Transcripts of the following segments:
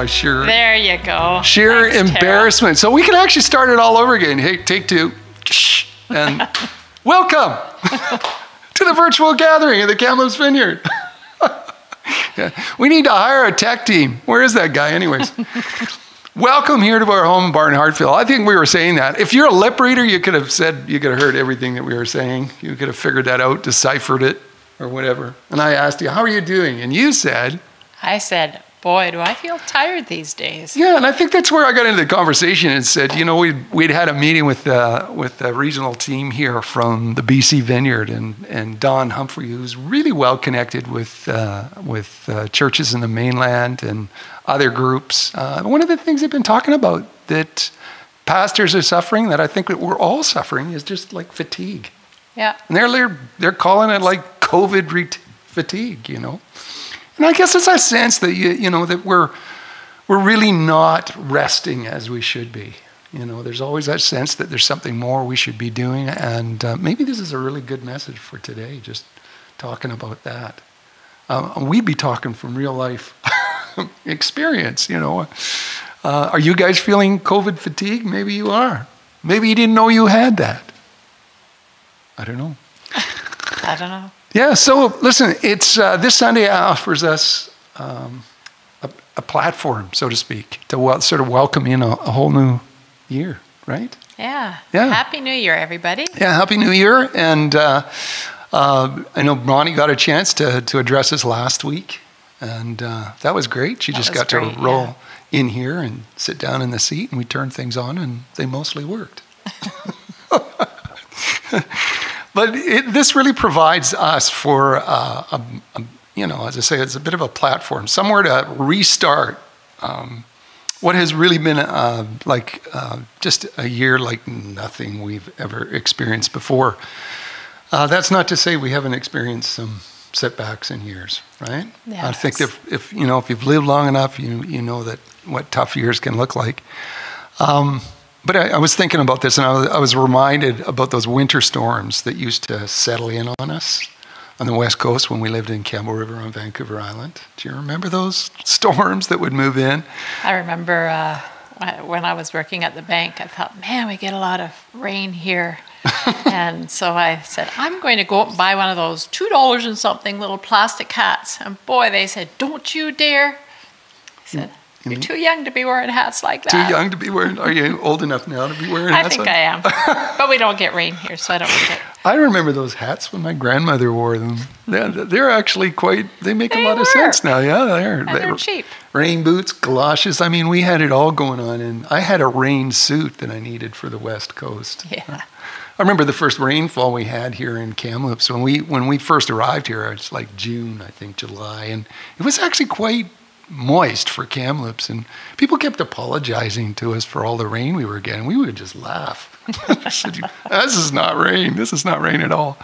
by sheer There you go. sheer Thanks, Tara. embarrassment. So we can actually start it all over again. Hey, take two. And welcome to the virtual gathering at the Kamloops Vineyard. Yeah, we need to hire a tech team. Where is that guy, anyways? welcome here to our home in Barton Hartfield. I think we were saying that. If you're a lip reader, you could have said, you could have heard everything that we were saying. You could have figured that out, deciphered it, or whatever. And I asked you, how are you doing? And you said, I said, boy, do I feel tired these days. Yeah, and I think that's where I got into the conversation and said, you know, we'd, we'd had a meeting with, uh, with the regional team here from the BC Vineyard and, and Don Humphrey, who's really well connected with, uh, with uh, churches in the mainland and other groups. Uh, one of the things they've been talking about that pastors are suffering, that I think that we're all suffering, is just like fatigue. Yeah. And they're, they're, they're calling it like COVID ret- fatigue, you know. And I guess it's a sense that you, you know that we're we're really not resting as we should be. You know, there's always that sense that there's something more we should be doing, and uh, maybe this is a really good message for today. Just talking about that. Uh, we'd be talking from real life experience. You know, uh, are you guys feeling COVID fatigue? Maybe you are. Maybe you didn't know you had that. I don't know. I don't know. Yeah, so listen, it's uh, this Sunday offers us um, a, a, platform, so to speak, to wel- sort of welcome in a, a, whole new year, right? Yeah. Yeah. Happy New Year, everybody. Yeah, Happy New Year. And uh, uh, I know Ronnie got a chance to, to address us last week, and uh, that was great. She That just got great, to roll yeah. in here and sit down in the seat, and we turned things on, and they mostly worked. but it, this really provides us for uh, a, a, you know as i say it's a bit of a platform somewhere to restart um, what has really been uh, like uh, just a year like nothing we've ever experienced before. Uh, that's not to say we haven't experienced some setbacks in years right? Yeah, i think if, if you know if you've lived long enough you you know that what tough years can look like. Um, but I, I, was thinking about this, and I was, I was, reminded about those winter storms that used to settle in on us on the west coast when we lived in Campbell River on Vancouver Island. Do you remember those storms that would move in? I remember uh, when I was working at the bank, I thought, man, we get a lot of rain here. and so I said, I'm going to go and buy one of those $2 and something little plastic hats. And boy, they said, don't you dare. I said, you're mm-hmm. too young to be wearing hats like that. Too young to be wearing. Are you old enough now to be wearing I hats? I think like- I am. but we don't get rain here, so I don't get. I remember those hats when my grandmother wore them. They're, they're actually quite. They make They a lot of sense now. Yeah, they're, And they're cheap. rain boots, galoshes. I mean, we had it all going on, and I had a rain suit that I needed for the West Coast. Yeah. I remember the first rainfall we had here in Kamloops when we when we first arrived here. It's like June, I think, July, and it was actually quite moist for Kamloops, and people kept apologizing to us for all the rain we were getting. We would just laugh. This is not rain. This is not rain at all.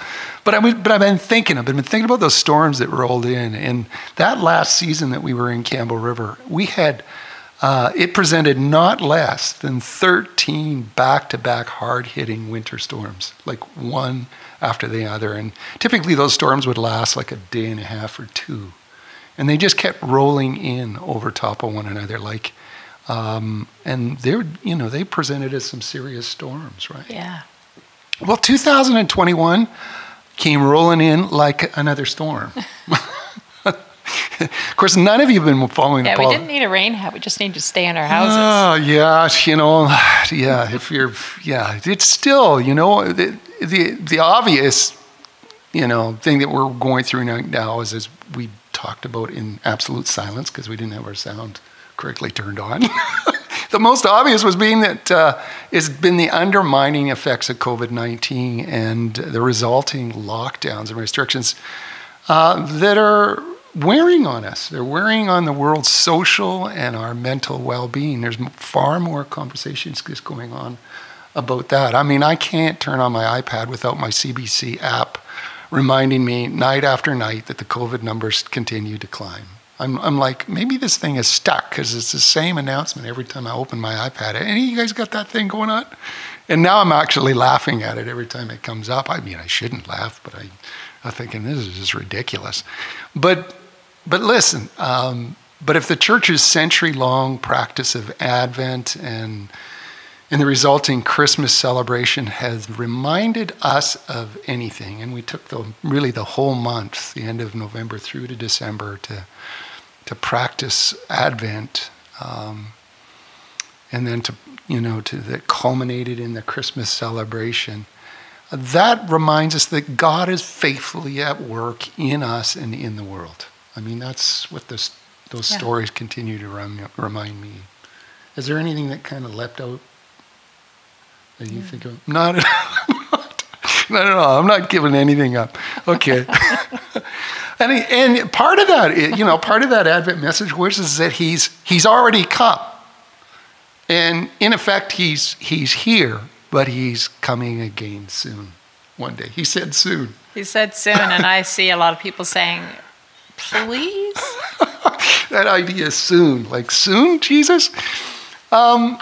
But I but I've been thinking. I've been thinking about those storms that rolled in, and that last season that we were in Campbell River, we had. Uh, it presented not less than 13 back to back hard hitting winter storms, like one after the other. And typically those storms would last like a day and a half or two. And they just kept rolling in over top of one another. Like, um, and they were, you know, they presented as some serious storms, right? Yeah. Well, 2021 came rolling in like another storm. of course, none of you have been following Yeah, we didn't need a rain hat. We just need to stay in our houses. Oh, yeah, you know, yeah, if you're, yeah, it's still, you know, the, the, the obvious, you know, thing that we're going through now- now is, as we talked about in absolute silence because we didn't have our sound correctly turned on. the most obvious was being that uh, it's been the undermining effects of COVID 19 and the resulting lockdowns and restrictions uh, that are wearing on us. They're wearing on the world's social and our mental well being. There's far more conversations just going on about that. I mean, I can't turn on my iPad without my CBC app reminding me night after night that the COVID numbers continue to climb. I'm, I'm like, maybe this thing is stuck because it's the same announcement every time I open my iPad. Any of you guys got that thing going on? And now I'm actually laughing at it every time it comes up. I mean, I shouldn't laugh, but I, I'm thinking this is just ridiculous. But, but listen, um, But if the church's century long practice of Advent and, and the resulting Christmas celebration has reminded us of anything, and we took the, really the whole month, the end of November through to December, to, to practice Advent, um, and then to, you know, to that culminated in the Christmas celebration that reminds us that God is faithfully at work in us and in the world. I mean, that's what this, those yeah. stories continue to rem, remind me. Is there anything that kind of leapt out that you think of? Not at all. Not at all. I'm not giving anything up. Okay. and, and part of that, you know, part of that Advent message was is that he's, he's already come. And in effect, he's, he's here but he's coming again soon. One day. He said soon. He said soon, and I see a lot of people saying, please? that idea soon. Like, soon, Jesus? Um,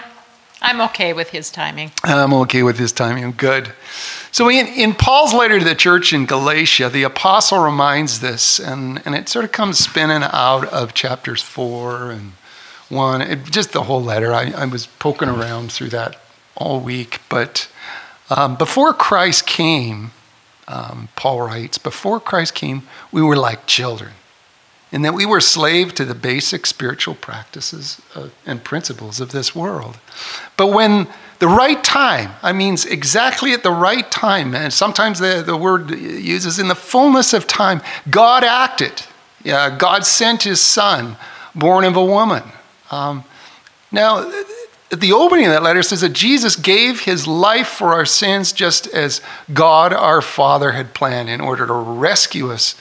I'm okay with his timing. I'm okay with his timing. Good. So, in, in Paul's letter to the church in Galatia, the apostle reminds this, and, and it sort of comes spinning out of chapters four and one, it, just the whole letter. I, I was poking around through that all week. But um, before Christ came, um, Paul writes, before Christ came, we were like children, and that we were slave to the basic spiritual practices uh, and principles of this world. But when the right time, I mean exactly at the right time, and sometimes the, the word uses in the fullness of time, God acted. Yeah, God sent his son, born of a woman. Um, now, the opening of that letter says that Jesus gave his life for our sins just as God our Father had planned in order to rescue us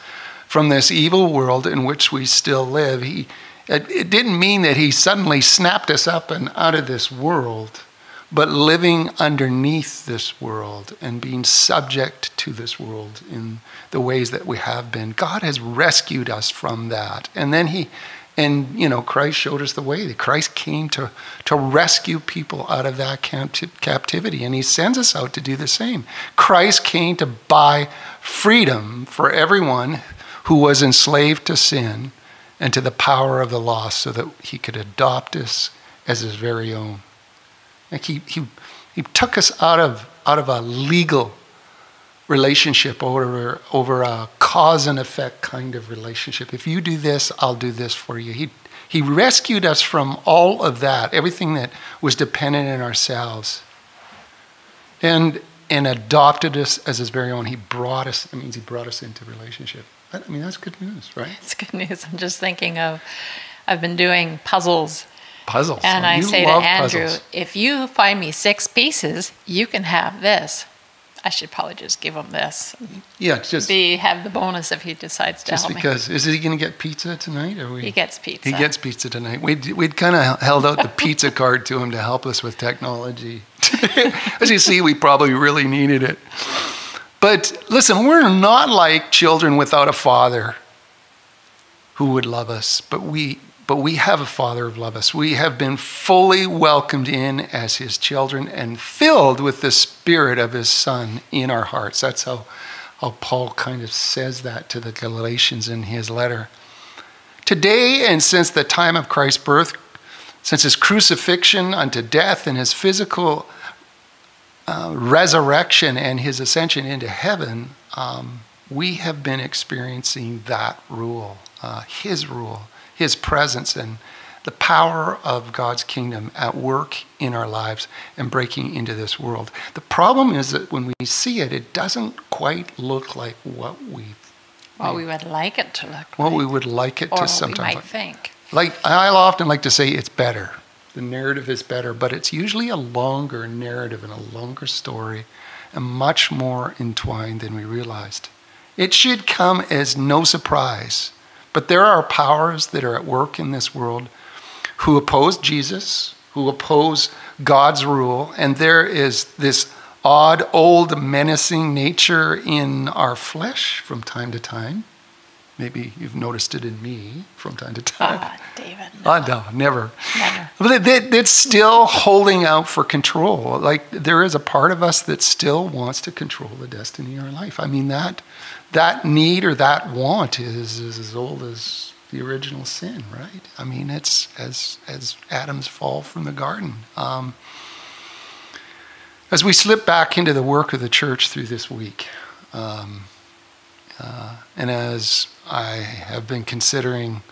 from this evil world in which we still live. He, it, it didn't mean that he suddenly snapped us up and out of this world, but living underneath this world and being subject to this world in the ways that we have been. God has rescued us from that. And then he and, you know, Christ showed us the way. Christ came to, to rescue people out of that captivity, and he sends us out to do the same. Christ came to buy freedom for everyone who was enslaved to sin and to the power of the law so that he could adopt us as his very own. Like he, he, he took us out of, out of a legal relationship over, over a cause and effect kind of relationship. If you do this, I'll do this for you. He, he rescued us from all of that, everything that was dependent on ourselves, and, and adopted us as his very own. He brought us, that means he brought us into relationship. I mean, that's good news, right? It's good news. I'm just thinking of, I've been doing puzzles. Puzzles. And I say to Andrew, puzzles. if you find me six pieces, you can have this. I should probably just give him this. Yeah, just be have the bonus if he decides to help us. just help because me. is he going to get pizza tonight? Or we? He gets pizza. He gets pizza tonight. We'd we'd kind of held out the pizza card to him to help us with technology. As you see, we probably really needed it. But listen, we're not like children without a father who would love us, but we but we have a Father who loves us. We have been fully welcomed in as His children and filled with the Spirit of His Son in our hearts. That's how, how Paul kind of says that to the Galatians in his letter. Today, and since the time of Christ's birth, since His crucifixion unto death and His physical uh, resurrection and His ascension into heaven, um, we have been experiencing that rule, uh, His rule his presence and the power of God's kingdom at work in our lives and breaking into this world. The problem is that when we see it, it doesn't quite look like what we what we would like it to look like. what like. we would like it or to sometimes we might like. think. Like I often like to say it's better. The narrative is better, but it's usually a longer narrative and a longer story and much more entwined than we realized. It should come as no surprise but there are powers that are at work in this world who oppose Jesus, who oppose God's rule, and there is this odd, old, menacing nature in our flesh from time to time. Maybe you've noticed it in me from time to time. Ah, David. No. Oh, no, never. Never. But it, it's still holding out for control. Like there is a part of us that still wants to control the destiny of our life. I mean, that that need or that want is, is as old as the original sin, right? I mean, it's as as Adam's fall from the garden. Um, as we slip back into the work of the church through this week, um, uh, and as I have been considering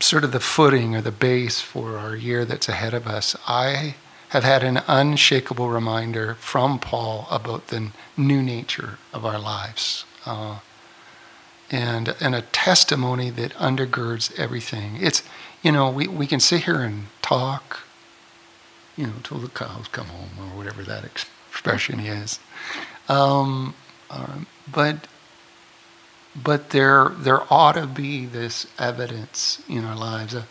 sort of the footing or the base for our year that's ahead of us, I have had an unshakable reminder from Paul about the new nature of our lives. Uh, and, and a testimony that undergirds everything. It's, you know, we, we can sit here and talk, you know, till the cows come home or whatever that expression is. Um, uh, but but there there ought to be this evidence in our lives. Uh,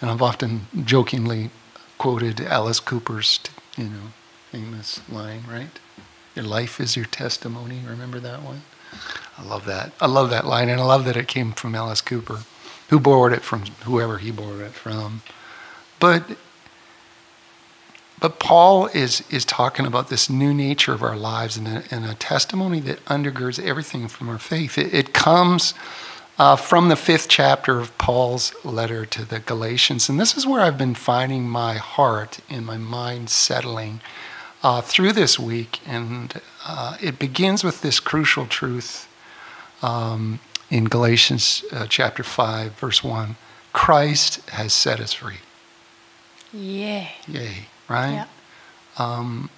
and I've often jokingly quoted Alice Cooper's, you know, famous line, right? Your life is your testimony. Remember that one? I love that. I love that line, and I love that it came from Alice Cooper, who borrowed it from whoever he borrowed it from. But but Paul is is talking about this new nature of our lives and a, and a testimony that undergirds everything from our faith. It, it comes uh, from the fifth chapter of Paul's letter to the Galatians, and this is where I've been finding my heart and my mind settling uh, through this week. And uh, it begins with this crucial truth um, in Galatians uh, chapter five, verse one: Christ has set us free. Yay! Yay! Right? Um,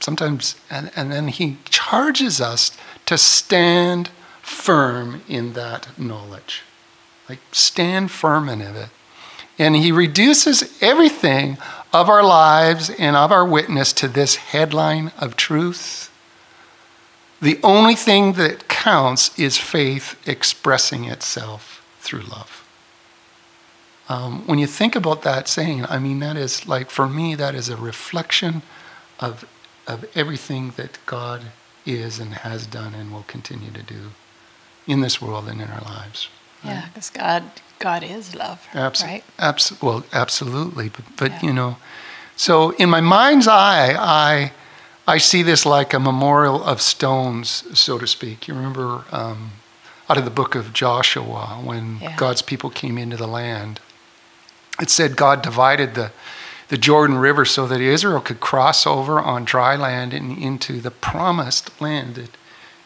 sometimes, and, and then he charges us to stand firm in that knowledge. Like, stand firm in it. And he reduces everything of our lives and of our witness to this headline of truth. The only thing that counts is faith expressing itself through love. Um, when you think about that saying, I mean, that is like, for me, that is a reflection of, of everything that God is and has done and will continue to do in this world and in our lives. Right? Yeah, because God, God is love, Abs- right? Abs- well, absolutely. But, but yeah. you know, so in my mind's eye, I, I see this like a memorial of stones, so to speak. You remember um, out of the book of Joshua when yeah. God's people came into the land it said God divided the, the Jordan River so that Israel could cross over on dry land and into the promised land that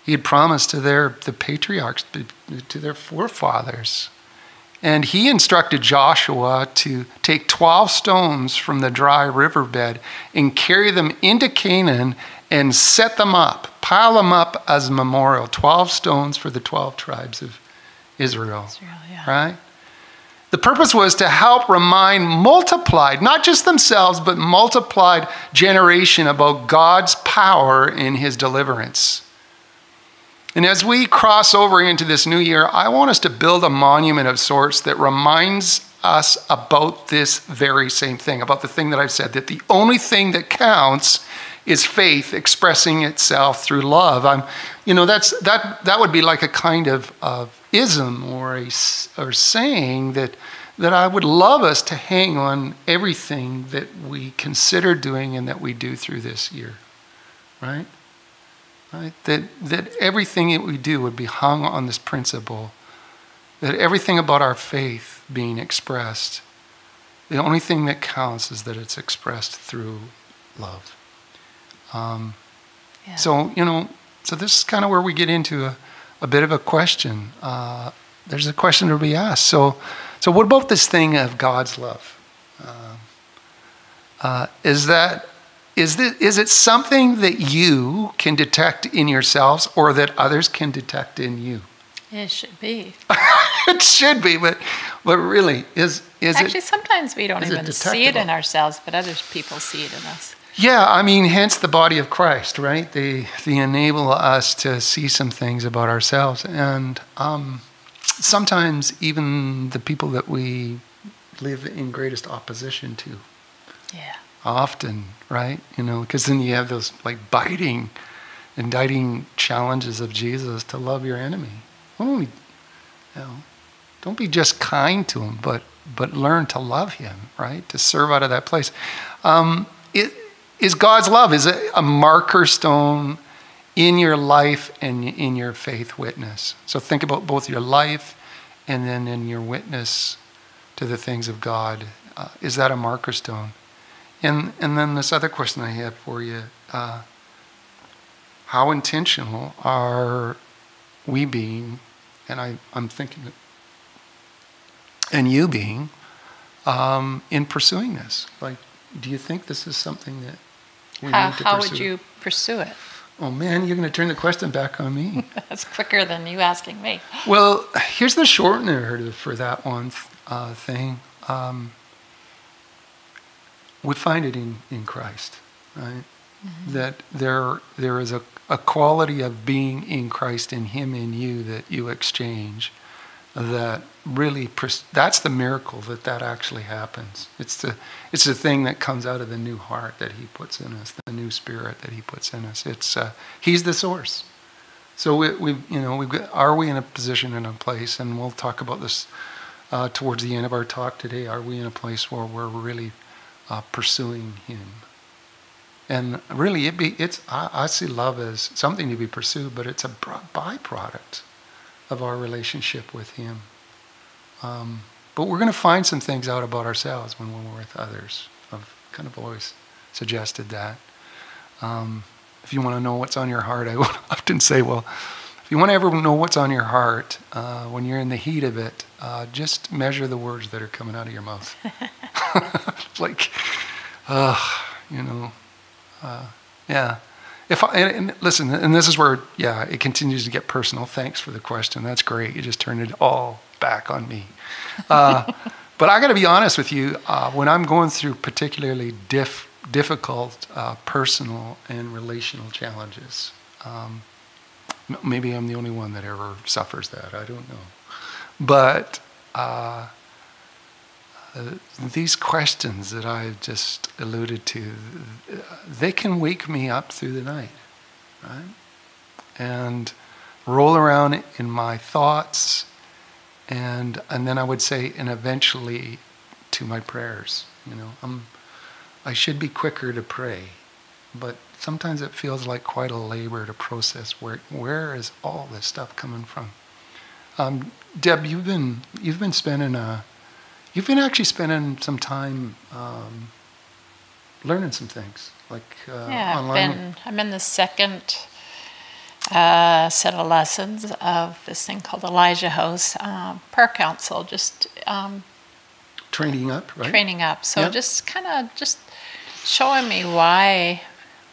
he had promised to their the patriarchs, to their forefathers. And he instructed Joshua to take 12 stones from the dry riverbed and carry them into Canaan and set them up, pile them up as a memorial. 12 stones for the 12 tribes of Israel. Israel yeah. Right? The purpose was to help remind multiplied, not just themselves, but multiplied generation about God's power in his deliverance. And as we cross over into this new year, I want us to build a monument of sorts that reminds us about this very same thing, about the thing that I've said, that the only thing that counts is faith expressing itself through love. I'm, you know, that's, that, that would be like a kind of, of ism or a or saying that that I would love us to hang on everything that we consider doing and that we do through this year, right? Right? That that everything that we do would be hung on this principle. That everything about our faith being expressed, the only thing that counts is that it's expressed through love. Um, yeah. So you know, so this is kind of where we get into a a bit of a question. Uh, there's a question to be asked. So, so what about this thing of God's love? Uh, uh, is that is, this, is it something that you can detect in yourselves or that others can detect in you? It should be. it should be, but but really, is is Actually, it, sometimes we don't even see it in ourselves, but other people see it in us. Yeah, I mean, hence the body of Christ, right? They they enable us to see some things about ourselves, and um, sometimes even the people that we live in greatest opposition to. Yeah. Often, right? You know, because then you have those like biting, indicting challenges of Jesus to love your enemy. Only, you know, don't be just kind to him, but but learn to love him, right? To serve out of that place. Um, it, is God's love is a marker stone in your life and in your faith witness. So think about both your life and then in your witness to the things of God, uh, is that a marker stone? And and then this other question I have for you: uh, How intentional are we being? And I I'm thinking, and you being um, in pursuing this. Like, do you think this is something that How, how would you pursue it? Oh man, you're going to turn the question back on me. That's quicker than you asking me. well, here's the shortener for that one uh, thing. Um, we find it in, in Christ, right? That there there is a, a quality of being in Christ in Him in you that you exchange. That really pres- that's the miracle that that actually happens. It's the it's the thing that comes out of the new heart that He puts in us, the new spirit that He puts in us. It's uh, He's the source. So we, we you know, we are we in a position in a place, and we'll talk about this uh, towards the end of our talk today. Are we in a place where we're really uh, pursuing Him? And really, it be it's I, I see love as something to be pursued, but it's a byproduct of our relationship with Him. Um, but we're going to find some things out about ourselves when we're with others. I've kind of always suggested that. Um, if you want to know what's on your heart, I would often say, well, if you want to ever know what's on your heart uh, when you're in the heat of it, uh, just measure the words that are coming out of your mouth. like, uh, you know, uh, yeah. If I, and, and listen, and this is where, yeah, it continues to get personal. Thanks for the question. That's great. You just turned it all back on me. Uh, but I got to be honest with you. Uh, when I'm going through particularly diff, difficult uh, personal and relational challenges, um, maybe I'm the only one that ever suffers that. I don't know. But uh, these questions that I've just alluded to, uh, they can wake me up through the night, right? And roll around in my thoughts, and and then I would say, and eventually to my prayers. You know, I'm, I should be quicker to pray, but sometimes it feels like quite a labor to process where where is all this stuff coming from. Um, Deb, you've been you've been spending a You've been actually spending some time um, learning some things, like uh, yeah, I've online. been, I'm in the second uh, set of lessons of this thing called Elijah House um, Prayer Council, just um, training up, right? training up. So Yeah. just kind of just showing me why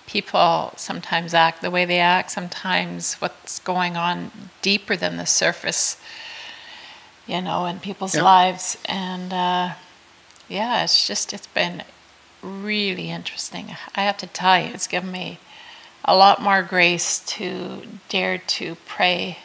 people sometimes act the way they act, sometimes what's going on deeper than the surface, you know, in people's Yeah. lives. And uh, yeah, it's just, it's been really interesting. I have to tell you, it's given me a lot more grace to dare to pray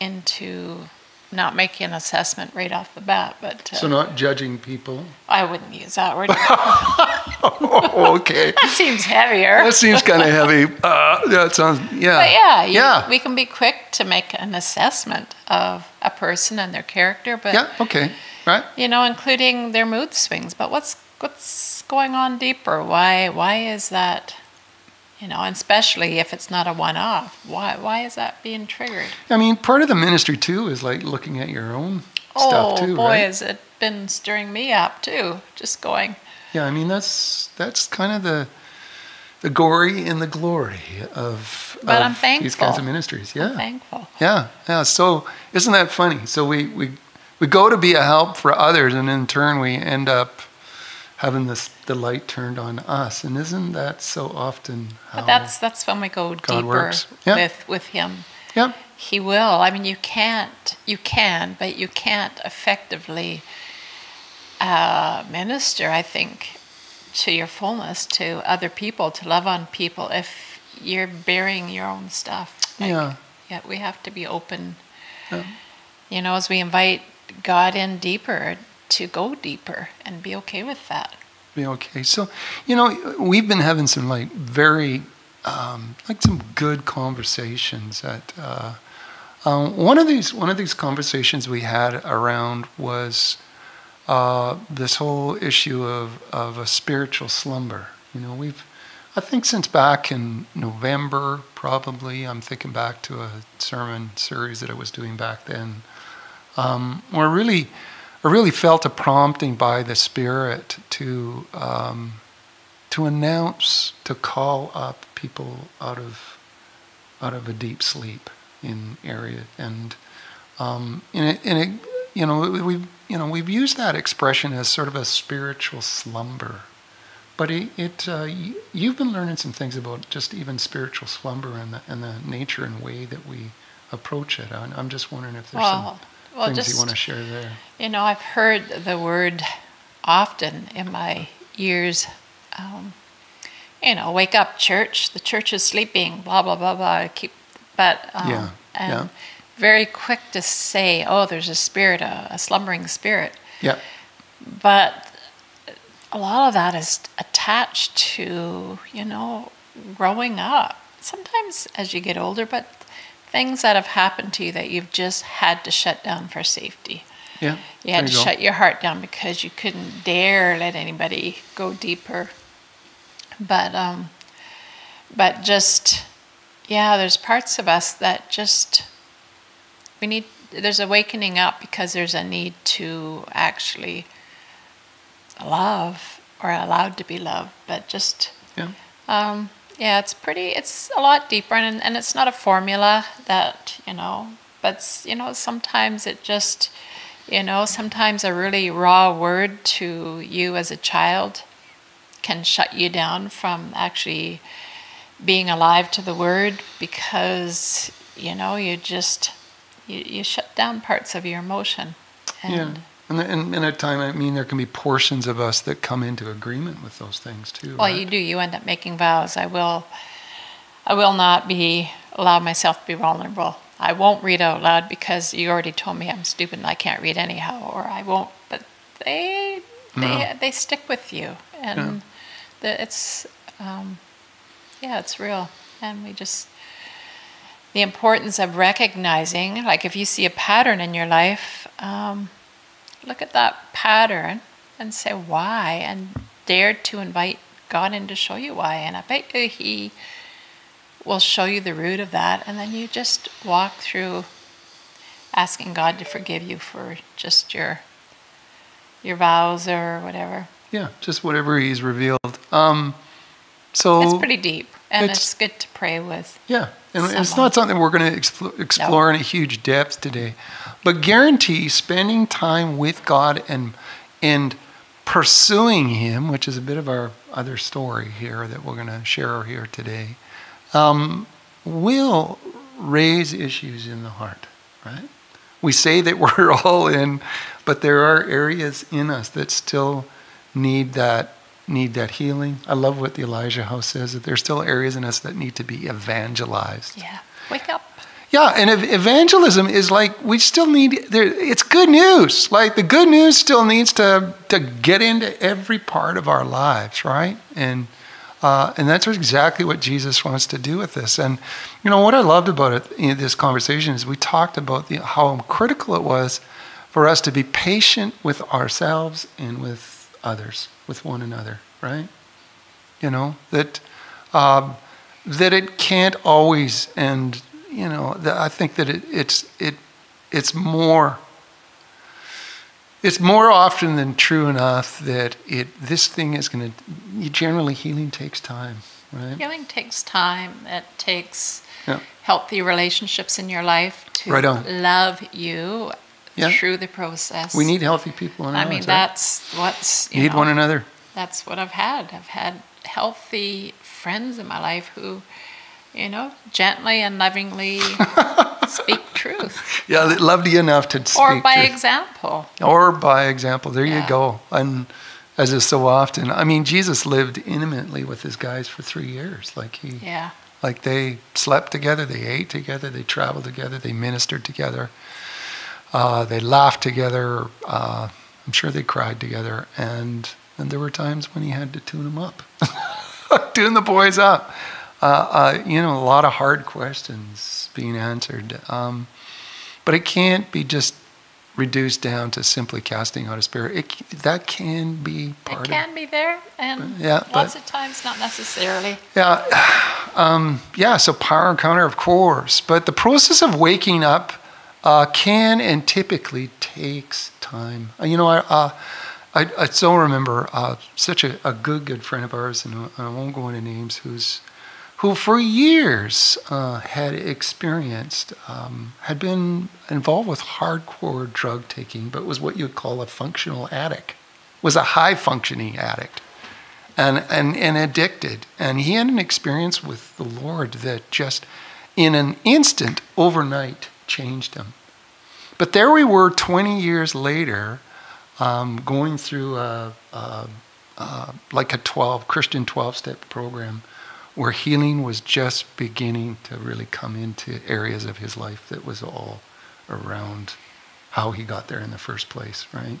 into not making an assessment right off the bat, but uh, So not judging people. I wouldn't use that word. oh, okay. that seems heavier. that seems kind of heavy. Uh, that sounds, yeah. But yeah, you, yeah. we can be quick to make an assessment of a person and their character, but yeah, okay, right? you know, including their mood swings. But what's what's going on deeper? Why why is that? You know, and especially if it's not a one-off. Why why is that being triggered? I mean, part of the ministry too is like looking at your own oh stuff too, boy, right? has it been stirring me up too. Just going, Yeah, I mean that's that's kind of the the gory and the glory of, But of I'm these kinds of ministries. I'm Yeah, thankful. yeah, yeah. So isn't that funny? So we we we go to be a help for others, and in turn we end up having this the light turned on us. And isn't that so often how? But that's that's when we go deeper works. With with him. yeah, He will. I mean, you can't. You can, but you can't effectively uh, minister. I think to your fullness to other people, to love on people, if you're bearing your own stuff. Like, yeah. Yeah, we have to be open. Yeah. You know, as we invite God in deeper, to go deeper and be okay with that. be okay. So, you know, we've been having some like very, um, like some good conversations. At uh, um, one of these, one of these conversations we had around was uh, this whole issue of of a spiritual slumber. You know, we've, I think, since back in November, probably. I'm thinking back to a sermon series that I was doing back then. um, or really, or really felt a prompting by the Spirit to um, to announce, to call up people out of out of a deep sleep in area, and um, and it, and it, you know, we've you know we've used that expression as sort of a spiritual slumber. But it, it uh, you've been learning some things about just even spiritual slumber and the, and the nature and way that we approach it. I'm just wondering if there's well, some well, things just, you want to share there. You know, I've heard the word often in my years. Um, you know, wake up, church. The church is sleeping. Blah blah blah blah. Keep, but um, yeah, yeah. Very quick to say, oh, there's a spirit, a, a slumbering spirit. Yeah. But a lot of that is attached to, you know, growing up. Sometimes as you get older, but things that have happened to you that you've just had to shut down for safety. Yeah. You had to shut your heart down because you couldn't dare let anybody go deeper. But um but just yeah, there's parts of us that just we need there's awakening up because there's a need to actually love or allowed to be loved, but just yeah. Um, yeah, it's pretty. It's a lot deeper, and and it's not a formula that you know. But you know, sometimes it just, you know, sometimes a really raw word to you as a child can shut you down from actually being alive to the word because you know you just you, you shut down parts of your emotion and. And, and, and, at time, I mean, there can be portions of us that come into agreement with those things too. Well, right? you do. You end up making vows. I will, I will not be allow myself to be vulnerable. I won't read out loud because you already told me I'm stupid and I can't read anyhow, or I won't. But they, they, no. they stick with you, and yeah. the, it's, um, yeah, it's real, and we just the importance of recognizing, like if you see a pattern in your life. Um, look at that pattern and say why and dare to invite God in to show you why. And I bet you He will show you the root of that. And then you just walk through asking God to forgive you for just your your vows or whatever. Yeah, just whatever He's revealed. Um, so it's pretty deep, and it's, it's good to pray with. Yeah, and someone. it's not something we're going to explore, explore no. in a huge depth today, but guarantee spending time with God and and pursuing Him, which is a bit of our other story here that we're going to share here today, um, will raise issues in the heart. Right? We say that we're all in, but there are areas in us that still need that need that healing. I love what the Elijah House says that there's still areas in us that need to be evangelized. Yeah, wake up. Yeah, and evangelism is like we still need. There, it's good news. Like the good news still needs to to get into every part of our lives, right? And uh, and that's exactly what Jesus wants to do with this. And you know what I loved about it in this conversation is we talked about the, how critical it was for us to be patient with ourselves and with others, with one another, right? You know, that, um, that it can't always, and, you know, that I think that it, it's, it, it's more, it's more often than true enough that it, this thing is going to, generally healing takes time, right? Healing takes time. It takes yeah. healthy relationships in your life to right love you yeah. through the process. We need healthy people in our lives. I mean, lives, that's right? what's you need know, one another. That's what I've had. I've had healthy friends in my life who, you know, gently and lovingly speak truth. Yeah, you enough to speak. Or by truth. example. Or by example. There yeah. you go. And as is so often, I mean, Jesus lived intimately with his guys for three years. Like he. Yeah. Like they slept together, they ate together, they traveled together, they ministered together. Uh, they laughed together. Uh, I'm sure they cried together. And, and there were times when he had to tune them up, tune the boys up. Uh, uh, you know, a lot of hard questions being answered. Um, but it can't be just reduced down to simply casting out a spirit. It, that can be part it can of, be there, and yeah, lots but, of times not necessarily. Yeah, um, yeah. So power encounter, of course, but the process of waking up uh, can and typically takes time. Uh, you know, I, uh, I, I still remember uh, such a, a, good, good friend of ours, and I won't go into names, who's who for years uh, had experienced, um, had been involved with hardcore drug taking, but was what you would call a functional addict, was a high functioning addict, and, and, and addicted. And he had an experience with the Lord that just, in an instant, overnight, changed him. But there we were 20 years later, um, going through a, a, a, like a 12 Christian 12 step program where healing was just beginning to really come into areas of his life that was all around how he got there in the first place, right?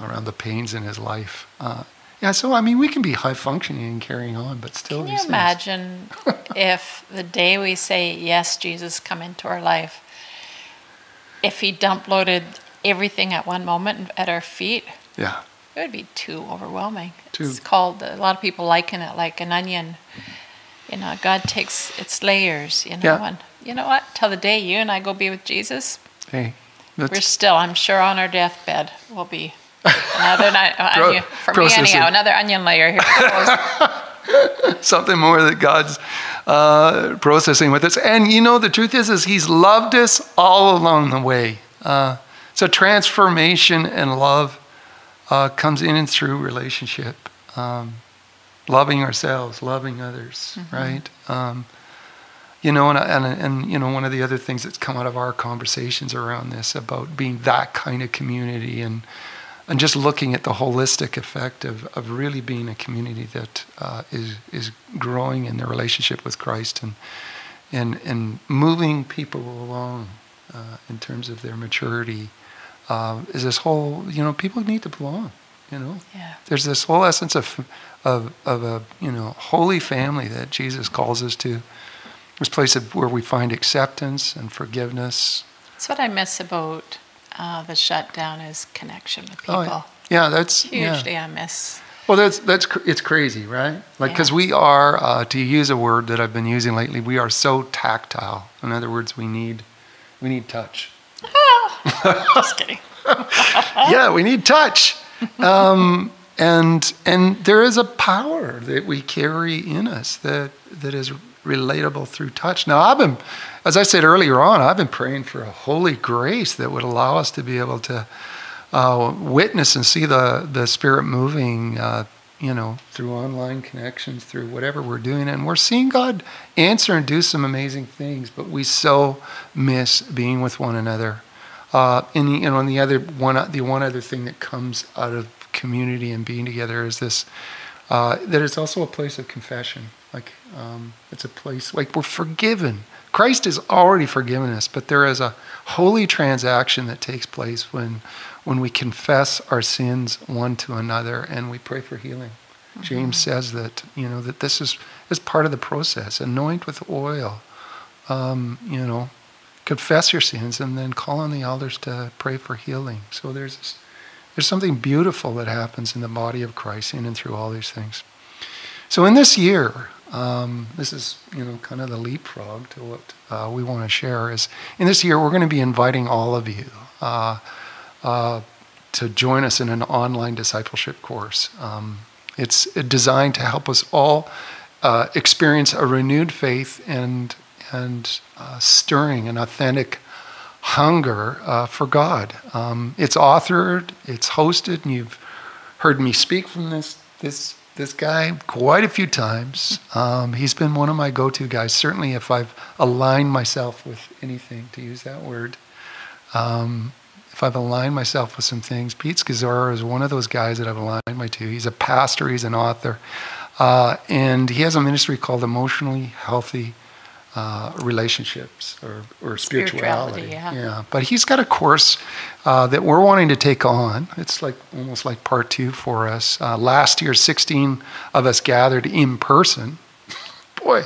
Around the pains in his life. Uh, yeah, so I mean, we can be high functioning and carrying on, but still. Can you imagine if the day we say yes, Jesus, come into our life, if He dump loaded everything at one moment at our feet? Yeah. It would be too overwhelming. Too. It's called, a lot of people liken it like an onion. You know, God takes its layers, you know, yeah. and you know what? Till the day you and I go be with Jesus, hey, we're still, I'm sure, on our deathbed, we'll be another onion, for me anyhow, another onion layer here. Something more that God's uh, processing with us. And you know, the truth is, is He's loved us all along the way. Uh, so transformation and love uh, comes in and through relationship, um, loving ourselves, loving others, mm-hmm. right? Um, you know, and, and, and you know, one of the other things that's come out of our conversations around this about being that kind of community and and just looking at the holistic effect of, of really being a community that uh, is is growing in their relationship with Christ and and and moving people along uh, in terms of their maturity uh, is this whole, you know, people need to belong. You know, yeah. there's this whole essence of, of, of a, you know, holy family that Jesus calls us to. This place of where we find acceptance and forgiveness. That's what I miss about uh, the shutdown is connection with people. Oh, yeah. yeah. that's hugely yeah. I miss. Well, that's that's it's crazy, right? Like because yeah. we are, uh, to use a word that I've been using lately, we are so tactile. In other words, we need we need touch. Just kidding. yeah, we need touch. Um, and and there is a power that we carry in us that that is relatable through touch. Now I've been, as I said earlier on, I've been praying for a holy grace that would allow us to be able to uh, witness and see the the Spirit moving uh, you know, through online connections, through whatever we're doing. And we're seeing God answer and do some amazing things, but we so miss being with one another. Uh, and, and the other one, the one other thing that comes out of community and being together is this, uh, that it's also a place of confession. Like, um, it's a place, like we're forgiven. Christ has already forgiven us, but there is a holy transaction that takes place when when we confess our sins one to another and we pray for healing. Mm-hmm. James says that you know that this is is part of the process. Anoint with oil, um, you know, confess your sins and then call on the elders to pray for healing. So there's this, there's something beautiful that happens in the body of Christ in and through all these things. So in this year, um, this is you know kind of the leapfrog to what uh, we want to share. Is in this year we're going to be inviting all of you. Uh, uh, to join us in an online discipleship course. Um, it's designed to help us all uh, experience a renewed faith and and uh, stirring an authentic hunger uh, for God. Um, it's authored, it's hosted, and you've heard me speak from this this this guy quite a few times. Um, he's been one of my go-to guys. Certainly, if I've aligned myself with anything, to use that word. Um, if I've aligned myself with some things, Pete Scazzero is one of those guys that I've aligned my to. He's a pastor, he's an author, uh, and he has a ministry called Emotionally Healthy uh, Relationships or, or spirituality. spirituality yeah. yeah. But he's got a course uh, that we're wanting to take on. It's like almost like part two for us. Uh, last year, 16 of us gathered in person. Boy,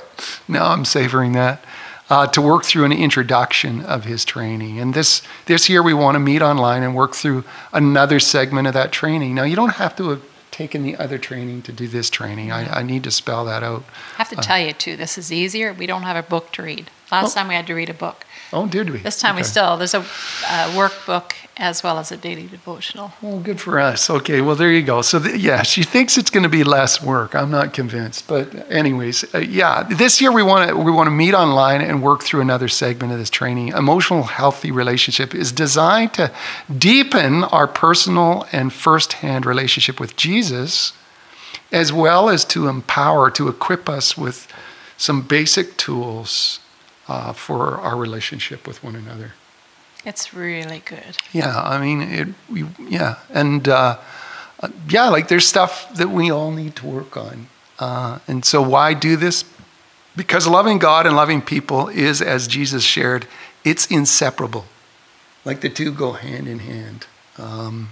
now I'm savoring that uh, to work through an introduction of his training. And this, this year we want to meet online and work through another segment of that training. Now, you don't have to have taken the other training to do this training. I, I need to spell that out. I have to uh, tell you, too, this is easier. We don't have a book to read. Last time we had to read a book. Oh, did we? This time we still, there's a uh, workbook as well as a daily devotional. Well, good for us. Okay, well, there you go. So, th- yeah, she thinks it's going to be less work. I'm not convinced, but anyways, uh, yeah, this year we want to we want to meet online and work through another segment of this training. Emotional healthy relationship is designed to deepen our personal and first-hand relationship with Jesus, as well as to empower, to equip us with some basic tools uh, for our relationship with one another. It's really good. Yeah, I mean, it. We, yeah, and uh, uh, yeah, like there's stuff that we all need to work on, uh, and so why do this? Because loving God and loving people is, as Jesus shared, it's inseparable. Like the two go hand in hand. Um,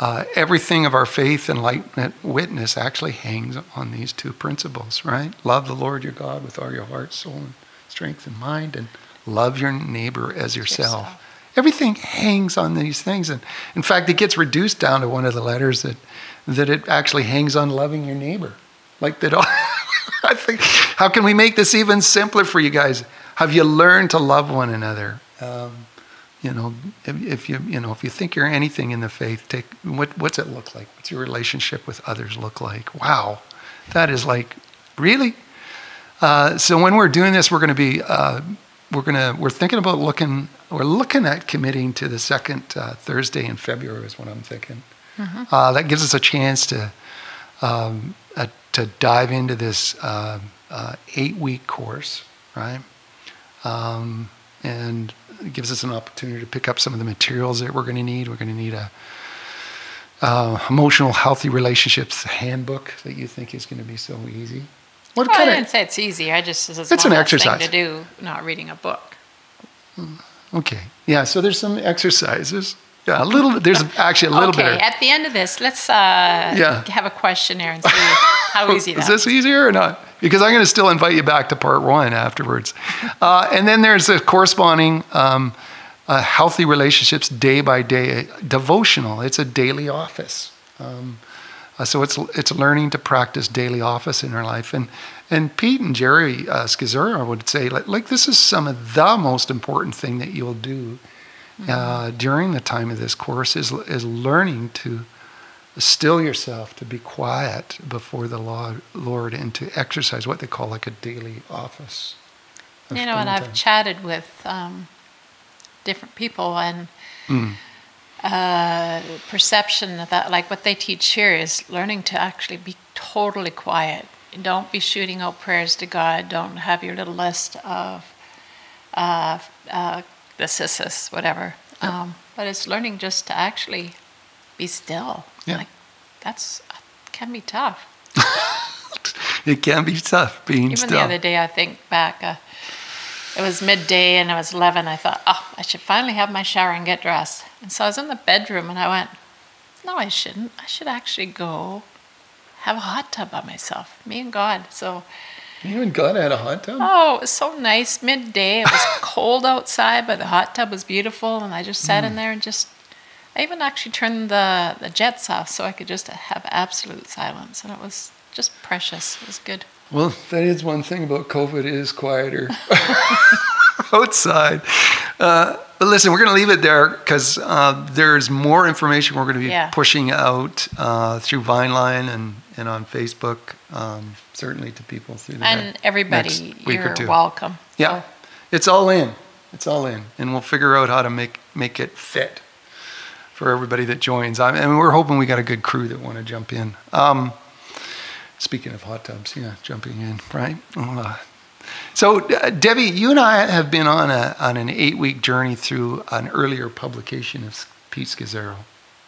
uh, everything of our faith and light witness actually hangs on these two principles, right? Love the Lord your God with all your heart, soul, and strength and mind, and love your neighbor as yourself. Yourself. Everything hangs on these things, and in fact, it gets reduced down to one of the letters that that it actually hangs on loving your neighbor, like that. All, I think, how can we make this even simpler for you guys? Have you learned to love one another? Um, you know, if, if you you know if you think you're anything in the faith, take what what's it look like? What's your relationship with others look like? Wow, that is like really. Uh, so when we're doing this, we're going to be uh, we're going to we're thinking about looking we're looking at committing to the second uh, Thursday in February is what I'm thinking. Uh, that gives us a chance to um, uh, to dive into this uh, uh, eight week course, right? Um, and it gives us an opportunity to pick up some of the materials that we're going to need. We're going to need a uh, emotional healthy relationships handbook that you think is going to be so easy. What Well, I kind didn't of say it's easy. I just it's, It's an less thing exercise. to do, not reading a book. okay? Yeah, so there's some exercises. Yeah, a little. There's actually a little okay, bit. at the end of this, let's uh, Yeah. have a questionnaire and see how easy that Is Is this easier or not? Because I'm going to still invite you back to part one afterwards. Uh, and then there's a corresponding um, uh, healthy relationships day by day devotional. It's a daily office. Um, uh, so it's it's learning to practice daily office in our life. And and Pete and Geri uh, Scazzero would say like, like this is some of the most important thing that you'll do uh, during the time of this course is is learning to still yourself, to be quiet before the Lord, and to exercise what they call like a daily office. You know, and spending I've chatted with um, different people, and Mm. Uh, perception of that, like what they teach here, is learning to actually be totally quiet. Don't be shooting out prayers to God. Don't have your little list of uh, uh, whatever. Um, but it's learning just to actually be still. Yeah. Like that's can be tough. It can be tough being Even still. the other day, I think back, uh, it was midday and it was 11. I thought, oh, I should finally have my shower and get dressed. And so I was in the bedroom and I went, no, I shouldn't. I should actually go have a hot tub by myself, me and God. So, you and God had a hot tub. oh, it was so nice. Midday, it was cold outside, but the hot tub was beautiful. And I just sat Mm. in there and just, I even actually turned the, the jets off so I could just have absolute silence. And it was just precious. It was good. Well, that is one thing about COVID. It is quieter outside. Uh, but listen, we're going to leave it there because uh, there's more information we're going to be Yeah. pushing out uh, through Vineline and, and on Facebook, um, certainly to people through the And everybody, you're welcome. Yeah, So, it's all in. It's all in, and we'll figure out how to make make it fit for everybody that joins. I and we're hoping we got a good crew that want to jump in. Um, speaking of hot tubs, yeah, jumping in, right? Uh, so, uh, Debbie, you and I have been on a on an eight week journey through an earlier publication of Pete Scazzero,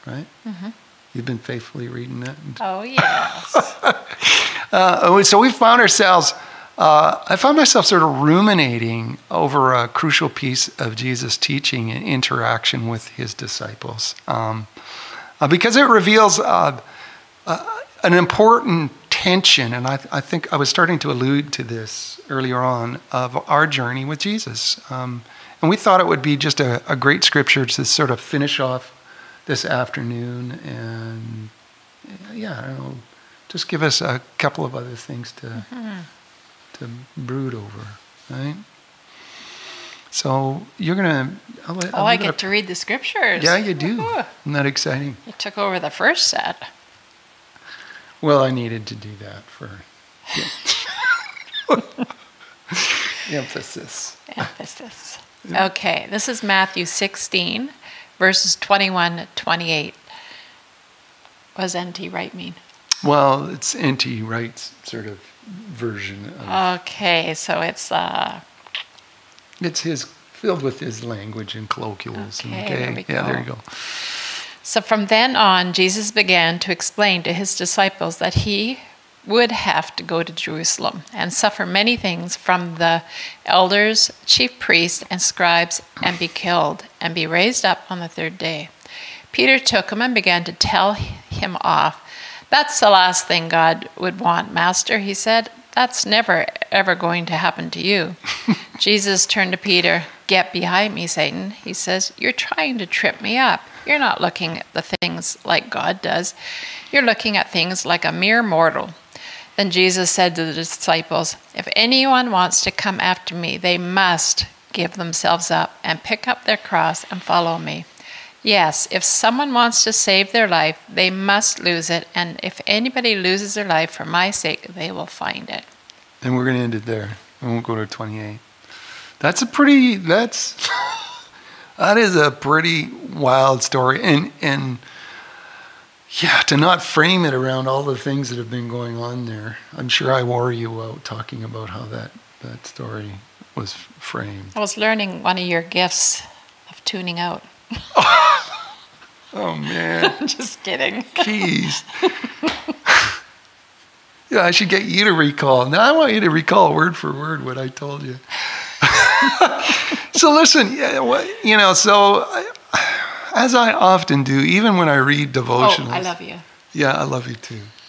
right? Mm-hmm. You've been faithfully reading that. Oh, yes. Uh, so we found ourselves, uh, I found myself sort of ruminating over a crucial piece of Jesus' teaching and interaction with his disciples. Um, uh, because it reveals uh, uh, an important tension, and I, I think I was starting to allude to this earlier on, of our journey with Jesus. Um, and we thought it would be just a, a great scripture to sort of finish off this afternoon and, yeah, I don't know, just give us a couple of other things to to brood over, right? So you're gonna. I'll, Oh, I'll I leave it get to read the scriptures. Yeah, you do. Isn't that exciting? You took over the first set. Well, I needed to do that for emphasis. Emphasis. Okay, this is Matthew 16, verses 21 28. What does NT Wright mean? Well, it's N.T. Wright's sort of version of Okay, so it's uh, it's his filled with his language and colloquials. and- Okay, we yeah, there you go. So from then on, Jesus began to explain to his disciples that he would have to go to Jerusalem and suffer many things from the elders, chief priests, and scribes, and be killed, and be raised up on the third day. Peter took him and began to tell him off. That's the last thing God would want, Master, he said. That's never, ever going to happen to you. Jesus turned to Peter. Get behind me, Satan. He says, You're trying to trip me up. You're not looking at the things like God does. You're looking at things like a mere mortal. Then Jesus said to the disciples, If anyone wants to come after me, they must give themselves up and pick up their cross and follow me. Yes, if someone wants to save their life, they must lose it. And if anybody loses their life for my sake, they will find it. And we're going to end it there. We won't go to 28. That's a pretty, that's, that is a pretty wild story. And, and yeah, to not frame it around all the things that have been going on there. I'm sure I wore you out talking about how that, that story was framed. I was learning one of your gifts of tuning out. Oh, man. Just kidding. Keys. yeah, I should get you to recall. Now I want you to recall word for word what I told you. So listen, yeah, you know, so I, as I often do, even when I read devotionals. Oh, I love you. Yeah, I love you too.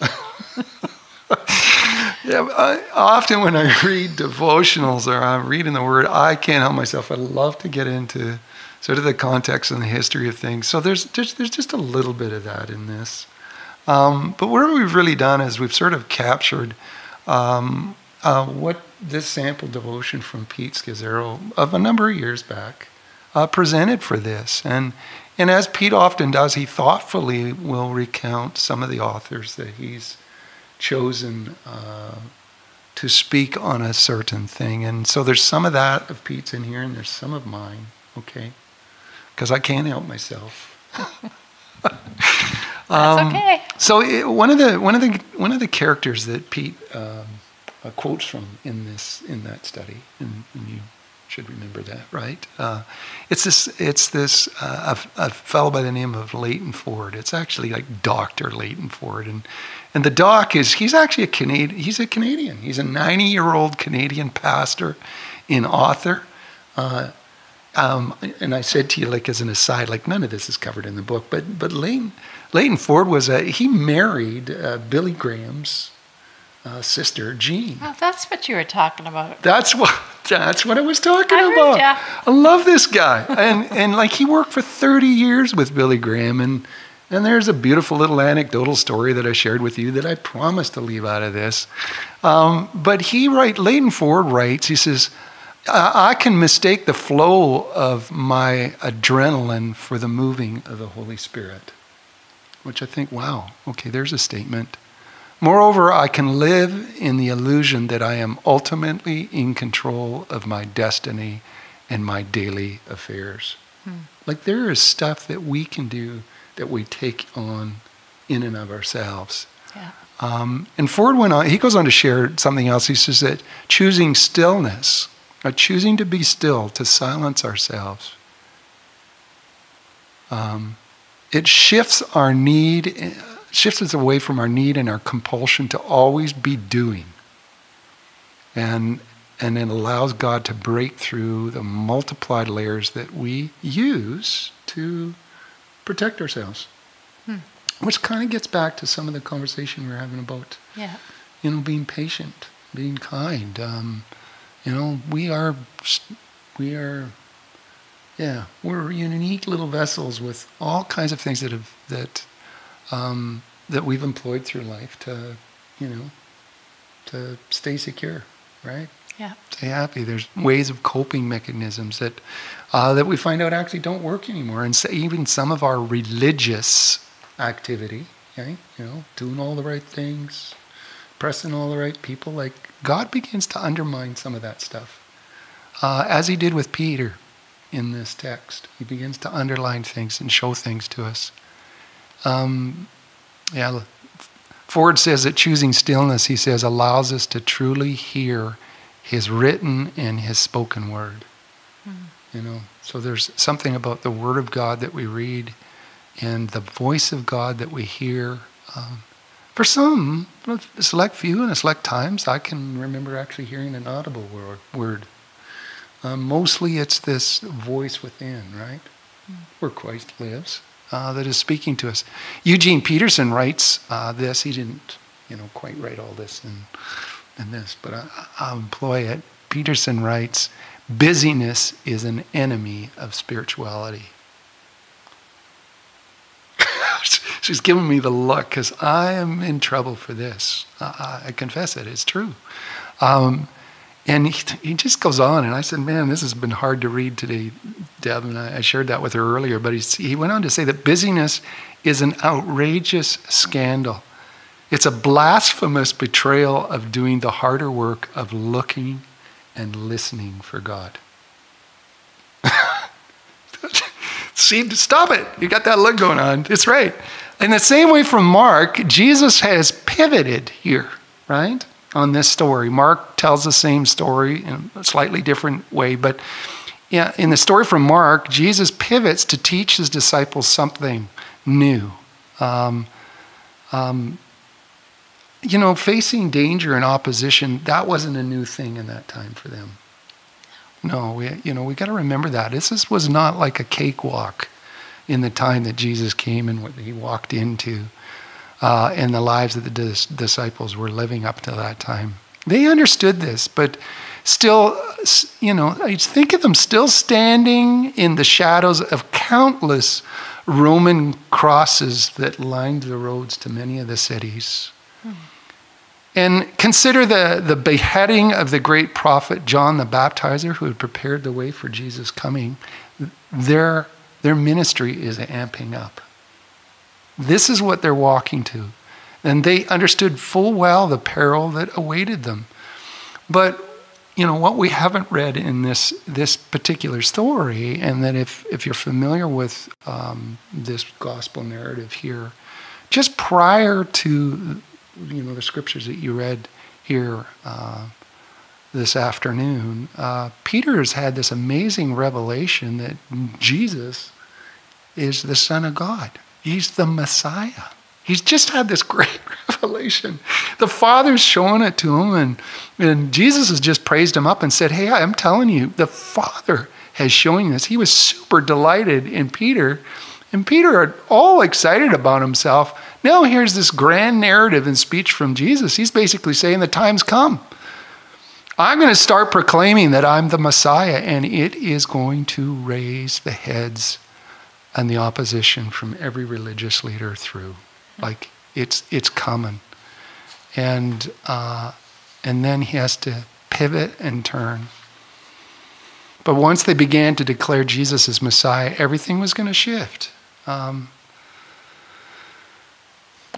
yeah, I, often when I read devotionals or I'm reading the Word, I can't help myself. I love to get into sort of the context and the history of things. So there's there's, there's just a little bit of that in this. Um, but what we've really done is we've sort of captured um, uh, what this sample devotion from Pete Scazzero of a number of years back uh, presented for this. And, and as Pete often does, he thoughtfully will recount some of the authors that he's chosen uh, to speak on a certain thing. And so there's some of that of Pete's in here, and there's some of mine, okay? Because I can't help myself. That's Um, okay. So it, one of the one of the one of the characters that Pete um, uh, quotes from in this in that study, and, and you should remember that, right? Uh, it's this it's this uh, a, a fellow by the name of Leighton Ford. It's actually like Doctor Leighton Ford, and and the doc is he's actually a Canadian. He's a Canadian. He's a 90 year old Canadian pastor, and author. Uh, um, and I said to you, like as an aside, like none of this is covered in the book, but but Leighton, Leighton Ford was a he married uh, Billy Graham's uh, sister Jean. Oh, that's what you were talking about. That's what that's what I was talking I about. ya. I love this guy, and and like he worked for 30 years with Billy Graham, and and there's a beautiful little anecdotal story that I shared with you that I promised to leave out of this. Um, but he write Leighton Ford writes. He says. I I can mistake the flow of my adrenaline for the moving of the Holy Spirit, which I think, wow, okay, there's a statement. Moreover, I can live in the illusion that I am ultimately in control of my destiny and my daily affairs. Like there is stuff that we can do that we take on in and of ourselves. Yeah. Um, and Ford went on, he goes on to share something else. He says that choosing stillness, uh, choosing to be still, to silence ourselves, um, it shifts our need, uh, shifts us away from our need and our compulsion to always be doing. And, and it allows God to break through the multiplied layers that we use to protect ourselves. Which kind of gets back to some of the conversation we were having about Yeah. you know, being patient, being kind. Um, you know, we are, we are, yeah, we're unique little vessels with all kinds of things that have that um, that we've employed through life to, you know, to stay secure, right? Yeah. Stay happy. There's ways of coping mechanisms that uh, that we find out actually don't work anymore, and so even some of our religious activity, okay, you know, doing all the right things, pressing all the right people, like God begins to undermine some of that stuff, uh, as He did with Peter in this text. He begins to underline things and show things to us. Um, yeah, Ford says that choosing stillness, he says, allows us to truly hear his written and his spoken word. Mm. You know, so there's something about the word of God that we read and the voice of God that we hear. Um, for some, a select few and a select times, I can remember actually hearing an audible word. word. Um, mostly it's this voice within, right? Mm. Where Christ lives uh, that is speaking to us. Eugene Peterson writes uh, this. He didn't, you know, quite write all this in, in this, but I, I'll employ it. Peterson writes, busyness is an enemy of spirituality. She's giving me the look because I am in trouble for this. I, I confess it. It's true. Um, and he, he just goes on, and I said, Man, this has been hard to read today, Deb. And I, shared that with her earlier. But he went on to say that busyness is an outrageous scandal. It's a blasphemous betrayal of doing the harder work of looking and listening for God. See, stop it. You got that look going on. It's right. In the same way from Mark, Jesus has pivoted here, right? On this story. Mark tells the same story in a slightly different way, but in the story from Mark, Jesus pivots to teach his disciples something new. Um, um, you know, facing danger and opposition, that wasn't a new thing in that time for them. No, we, you know, we got to remember that. This is, was not like a cakewalk in the time that Jesus came and what he walked into uh, in the lives that the dis- disciples were living up to that time. They understood this, but still, you know, I think of them still standing in the shadows of countless Roman crosses that lined the roads to many of the cities. Hmm. And consider the, the beheading of the great prophet John the Baptizer, who had prepared the way for Jesus' coming. Their, their ministry is amping up. This is what they're walking to. And they understood full well the peril that awaited them. But you know what we haven't read in this this particular story, and that if if you're familiar with um, this gospel narrative here, just prior to you know the scriptures that you read here uh, this afternoon, uh, Peter has had this amazing revelation that Jesus is the Son of God. He's the Messiah. He's just had this great revelation. The Father's showing it to him, and, and Jesus has just praised him up and said, Hey, I'm telling you, the Father has shown this. He was super delighted in Peter, and Peter, are all excited about himself. Now, here's this grand narrative and speech from Jesus. He's basically saying, The time's come. I'm going to start proclaiming that I'm the Messiah, and it is going to raise the heads and the opposition from every religious leader through. Like it's it's coming, and uh, and then he has to pivot and turn. But once they began to declare Jesus as Messiah, everything was going to shift. Um,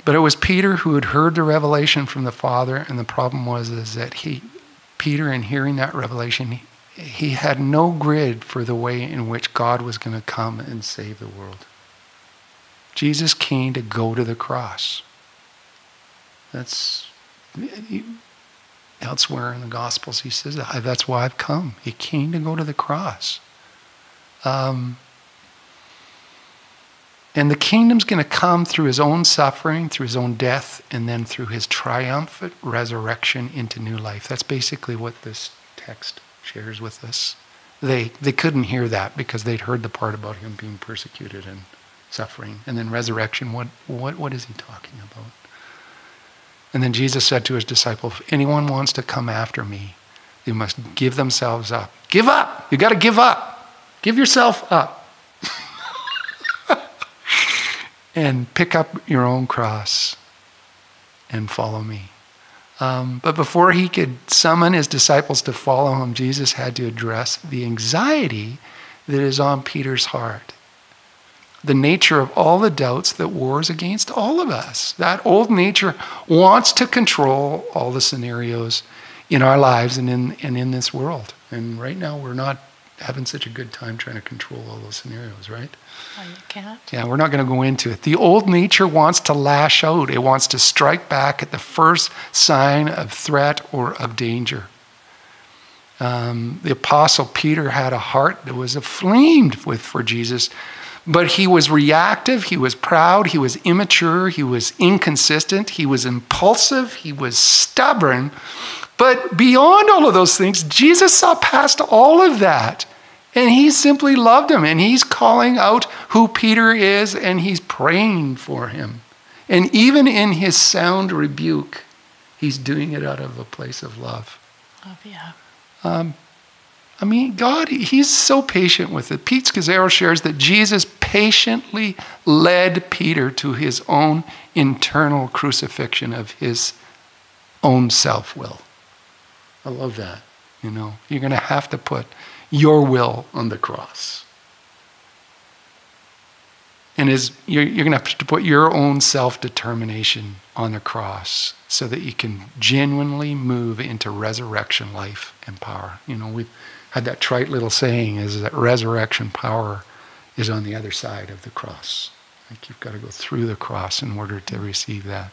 but it was Peter who had heard the revelation from the Father, and the problem was is that he, Peter, in hearing that revelation, he had no grid for the way in which God was going to come and save the world. Jesus came to go to the cross. That's elsewhere in the Gospels. He says that's why I've come. He came to go to the cross. Um, and the kingdom's going to come through his own suffering, through his own death, and then through his triumphant resurrection into new life. That's basically what this text shares with us. They, they couldn't hear that because they'd heard the part about him being persecuted and suffering. And then resurrection, what, what, what is he talking about? And then Jesus said to his disciples, if anyone wants to come after me, they must give themselves up. Give up! You got to give up. Give yourself up. and pick up your own cross and follow me. Um, but before he could summon his disciples to follow him, Jesus had to address the anxiety that is on Peter's heart. The nature of all the doubts that wars against all of us. That old nature wants to control all the scenarios in our lives and in, and in this world. And right now, we're not having such a good time trying to control all those scenarios, right? Oh, you can't? Yeah, we're not going to go into it. The old nature wants to lash out, it wants to strike back at the first sign of threat or of danger. Um, the apostle Peter had a heart that was aflamed with for Jesus, but he was reactive, he was proud, he was immature, he was inconsistent, he was impulsive, he was stubborn. But beyond all of those things, Jesus saw past all of that. And he simply loved him. And he's calling out who Peter is and he's praying for him. And even in his sound rebuke, he's doing it out of a place of love. Oh, yeah. Um, I mean, God, he's so patient with it. Pete Scazzero shares that Jesus patiently led Peter to his own internal crucifixion of his own self will. I love that. You know, you're going to have to put your will on the cross. And is you're, you're going to have to put your own self determination on the cross so that you can genuinely move into resurrection life and power. You know, we've had that trite little saying is that resurrection power is on the other side of the cross. Like you've got to go through the cross in order to receive that.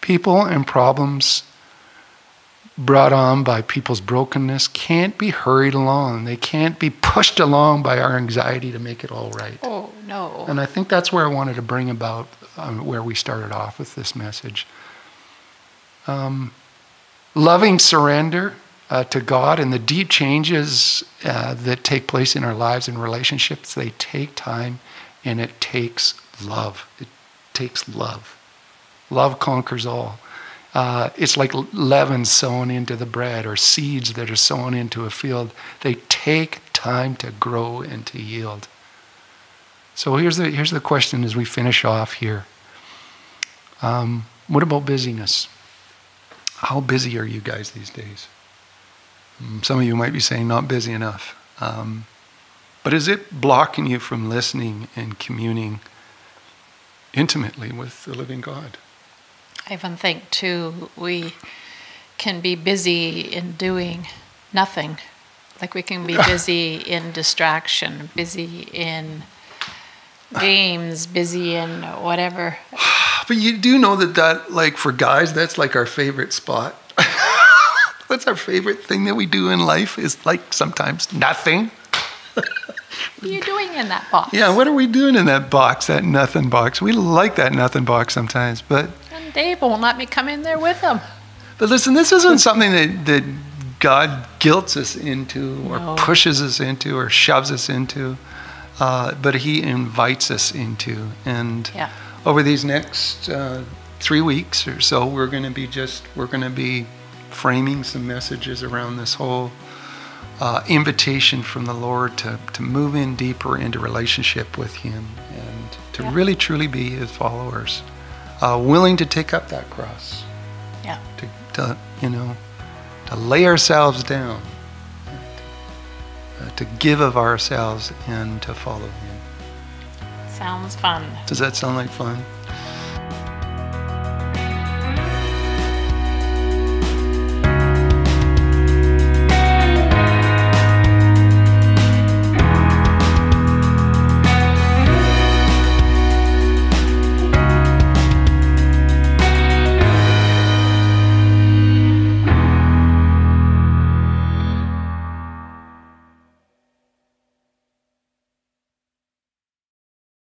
People and problems brought on by people's brokenness can't be hurried along. They can't be pushed along by our anxiety to make it all right. Oh, no. And I think that's where I wanted to bring about um, where we started off with this message. Um, loving surrender uh, to God and the deep changes uh, that take place in our lives and relationships, they take time and it takes love. It takes love. Love conquers all. Uh, it's like leaven sown into the bread or seeds that are sown into a field. They take time to grow and to yield. So here's the, here's the question as we finish off here. Um, what about busyness? How busy are you guys these days? Mm, some of you might be saying, not busy enough. Um, but is it blocking you from listening and communing intimately with the living God? I even think, too, we can be busy in doing nothing. Like we can be busy in distraction, busy in games, busy in whatever. But you do know that that, like for guys, that's like our favorite spot. that's our favorite thing that we do in life is like sometimes nothing. what are you doing in that box? Yeah, what are we doing in that box, that nothing box? We like that nothing box sometimes, but Dave won't let me come in there with him. But listen, this isn't something that, that God guilts us into or No. pushes us into or shoves us into, uh, but He invites us into. And Yeah. over these next uh, three weeks or so, we're going to be just, we're going to be framing some messages around this whole uh, invitation from the Lord to, to move in deeper into relationship with Him and to Yeah. really truly be His followers, uh, willing to take up that cross Yeah. to, to you know to lay ourselves down uh, to give of ourselves and to follow him Sounds fun. does that sound like fun